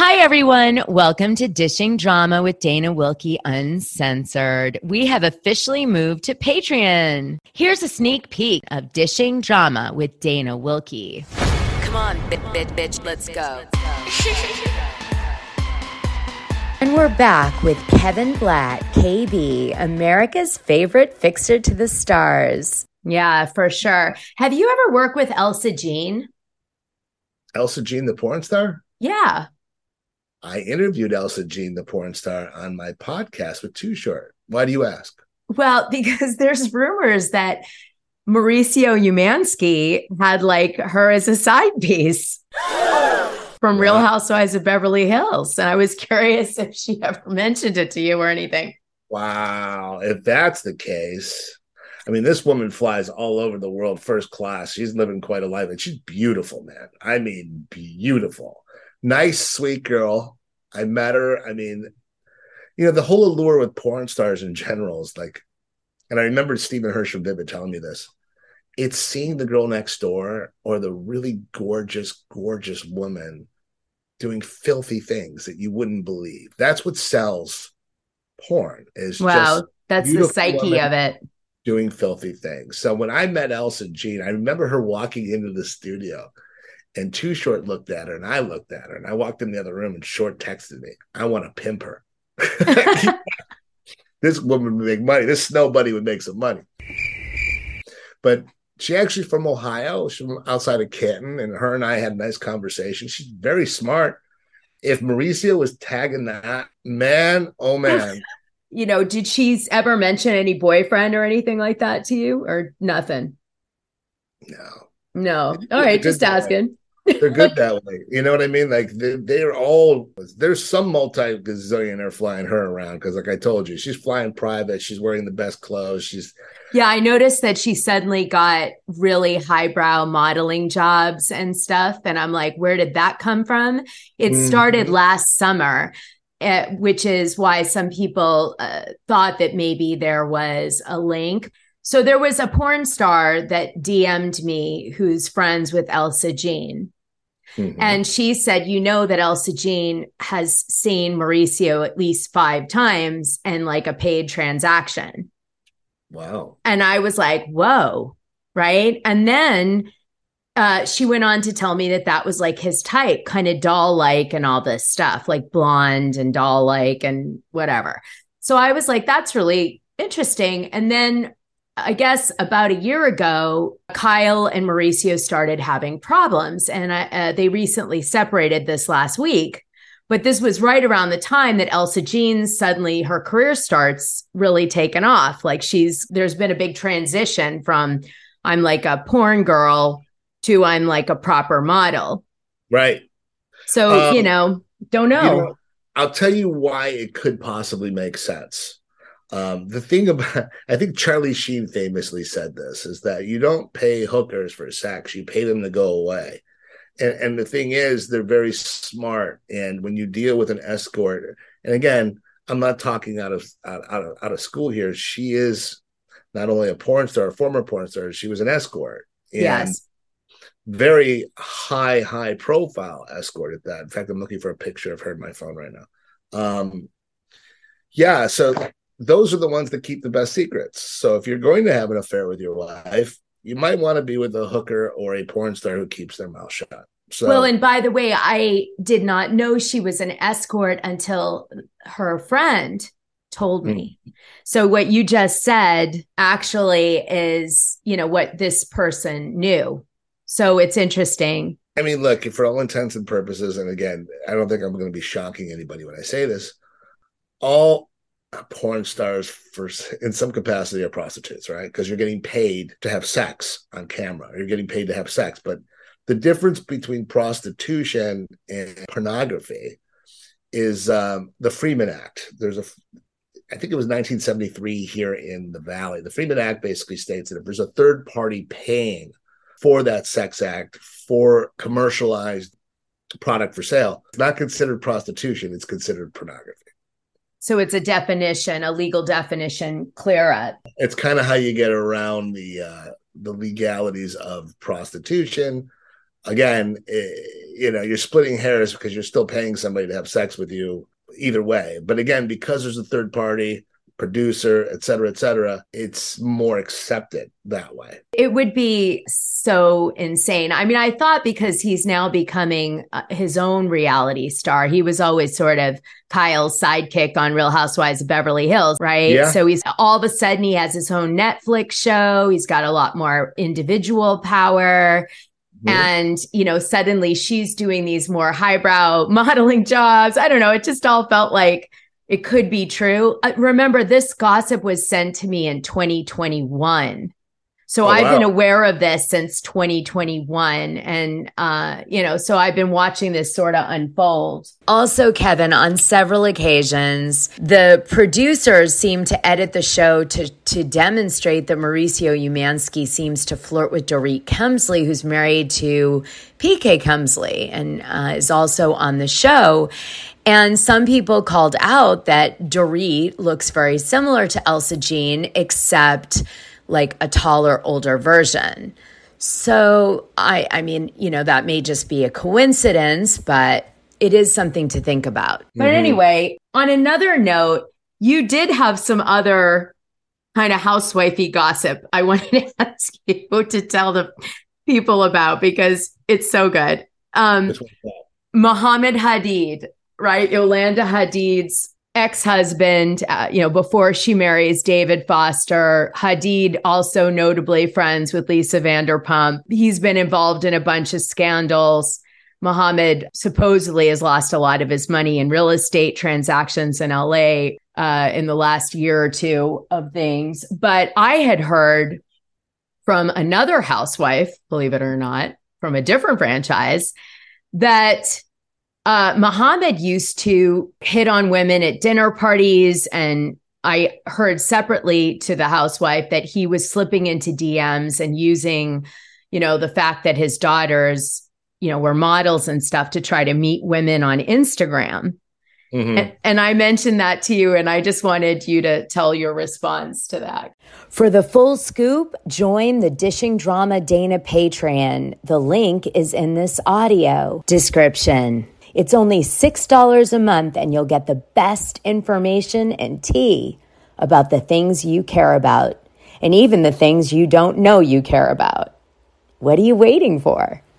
Hi, everyone. Welcome to Dishing Drama with Dana Wilkey Uncensored. We have officially moved to Patreon. Here's a sneak peek of Dishing Drama with Dana Wilkey. Come on, bitch, bitch, bitch, let's go. And we're back with Kevin Blatt, KB, America's favorite fixer to the stars. Yeah, for sure. Have you ever worked with Elsa Jean? Elsa Jean, the porn star? Yeah. I interviewed Elsa Jean, the porn star, on my podcast with Too Short. Why do you ask? Well, because there's rumors that Mauricio Umansky had like her as a side piece from Real Housewives of Beverly Hills. And I was curious if she ever mentioned it to you or anything. Wow. If that's the case, I mean, this woman flies all over the world first class. She's living quite a life and she's beautiful, man. I mean, beautiful. Nice, sweet girl. I met her. I mean, you know, the whole allure with porn stars in general is like, and I remember Stephen Hersham Vivid telling me this. It's seeing the girl next door or the really gorgeous, gorgeous woman doing filthy things that you wouldn't believe. That's what sells porn. Is wow, that's the psyche of it. Doing filthy things. So when I met Elsa Jean, I remember her walking into the studio and Too Short looked at her and I looked at her and I walked in the other room and Short texted me, I want to pimp her. this woman would make money. This snow bunny would make some money. But she actually from Ohio. She's from outside of Canton, and her and I had a nice conversation. She's very smart. If Mauricio was tagging that, man, oh man. you know, did she ever mention any boyfriend or anything like that to you, or nothing? No. No. All right, just asking they're good that way. You know what I mean? Like they, they're all there's some multi gazillionaire flying her around because, like I told you, she's flying private. She's wearing the best clothes. She's yeah. I noticed that she suddenly got really highbrow modeling jobs and stuff, and I'm like, where did that come from? It mm-hmm. started last summer. Uh, which is why some people uh, thought that maybe there was a link. So there was a porn star that DM'd me who's friends with Elsa Jean. Mm-hmm. And she said, You know, that Elsa Jean has seen Mauricio at least five times and like a paid transaction. Wow. And I was like, Whoa. Right. And then uh, she went on to tell me that that was like his type, kind of doll like and all this stuff, like blonde and doll like and whatever. So I was like, That's really interesting. And then I guess about a year ago, Kyle and Mauricio started having problems, and I, uh, they recently separated this last week. But this was right around the time that Elsa Jean suddenly her career starts really taking off. Like she's there's been a big transition from I'm like a porn girl to I'm like a proper model. Right. So, um, you know, don't know. You know. I'll tell you why it could possibly make sense. Um, the thing about, I think Charlie Sheen famously said this is that you don't pay hookers for sex, you pay them to go away. And, and the thing is, they're very smart. And when you deal with an escort, and again, I'm not talking out of out, out of out of school here. She is not only a porn star, a former porn star, she was an escort. Yes. Very high, high profile escort at that. In fact, I'm looking for a picture of her in my phone right now. Um, yeah, so those are the ones that keep the best secrets. So if you're going to have an affair with your wife, you might want to be with a hooker or a porn star who keeps their mouth shut. So, well, and by the way, I did not know she was an escort until her friend told me. Mm. So what you just said actually is, you know, what this person knew. So it's interesting. I mean, look, for all intents and purposes, and again, I don't think I'm going to be shocking anybody when I say this. All porn stars for in some capacity are prostitutes right? Because you're getting paid to have sex on camera. You're getting paid to have sex. But the difference between prostitution and pornography is um, the freeman act. There's a i think it was 1973 here in the valley. The freeman act basically states that if there's a third party paying for that sex act for commercialized product for sale it's not considered prostitution it's considered pornography so it's a definition, a legal definition, clear up. It's kind of how you get around the uh, the legalities of prostitution. again, eh, you know, you're splitting hairs because you're still paying somebody to have sex with you either way. But again, because there's a third party, producer, et cetera, et cetera, it's more accepted that way. It would be so insane. I mean, I thought because he's now becoming uh, his own reality star, he was always sort of Kyle's sidekick on Real Housewives of Beverly Hills, right? Yeah. So he's all of a sudden he has his own Netflix show. He's got a lot more individual power. And, you know, suddenly she's doing these more highbrow modeling jobs. I don't know. It just all felt like it could be true. Uh, remember, this gossip was sent to me in 2021. So Oh, I've been aware of this since 2021. And, uh, you know, so I've been watching this sort of unfold. Also, Kevin, on several occasions, the producers seem to edit the show to, to demonstrate that Mauricio Umansky seems to flirt with Dorit Kemsley, who's married to PK Kemsley and uh, is also on the show. And some people called out that Dorit looks very similar to Elsa Jean, except like a taller, older version. So I I mean, you know, that may just be a coincidence, but it is something to think about. But anyway, on another note, you did have some other kind of housewifey gossip I wanted to ask you to tell the people about because it's so good. Um? Mohamed Hadid, right? Yolanda Hadid's ex-husband, uh, you know, before she marries David Foster. Hadid also notably friends with Lisa Vanderpump. He's been involved in a bunch of scandals. Mohamed supposedly has lost a lot of his money in real estate transactions in LA uh, in the last year or two of things. But I had heard from another housewife, believe it or not, from a different franchise, that uh, Mohamed used to hit on women at dinner parties. And I heard separately to the housewife that he was slipping into DMs and using, you know, the fact that his daughters, you know, were models and stuff to try to meet women on Instagram. Mhm. And, and I mentioned that to you, and I just wanted you to tell your response to that. For the full scoop, join the Dishing Drama Dana Patreon. The link is in this audio description. It's only $6 a month, and you'll get the best information and tea about the things you care about, and even the things you don't know you care about. What are you waiting for?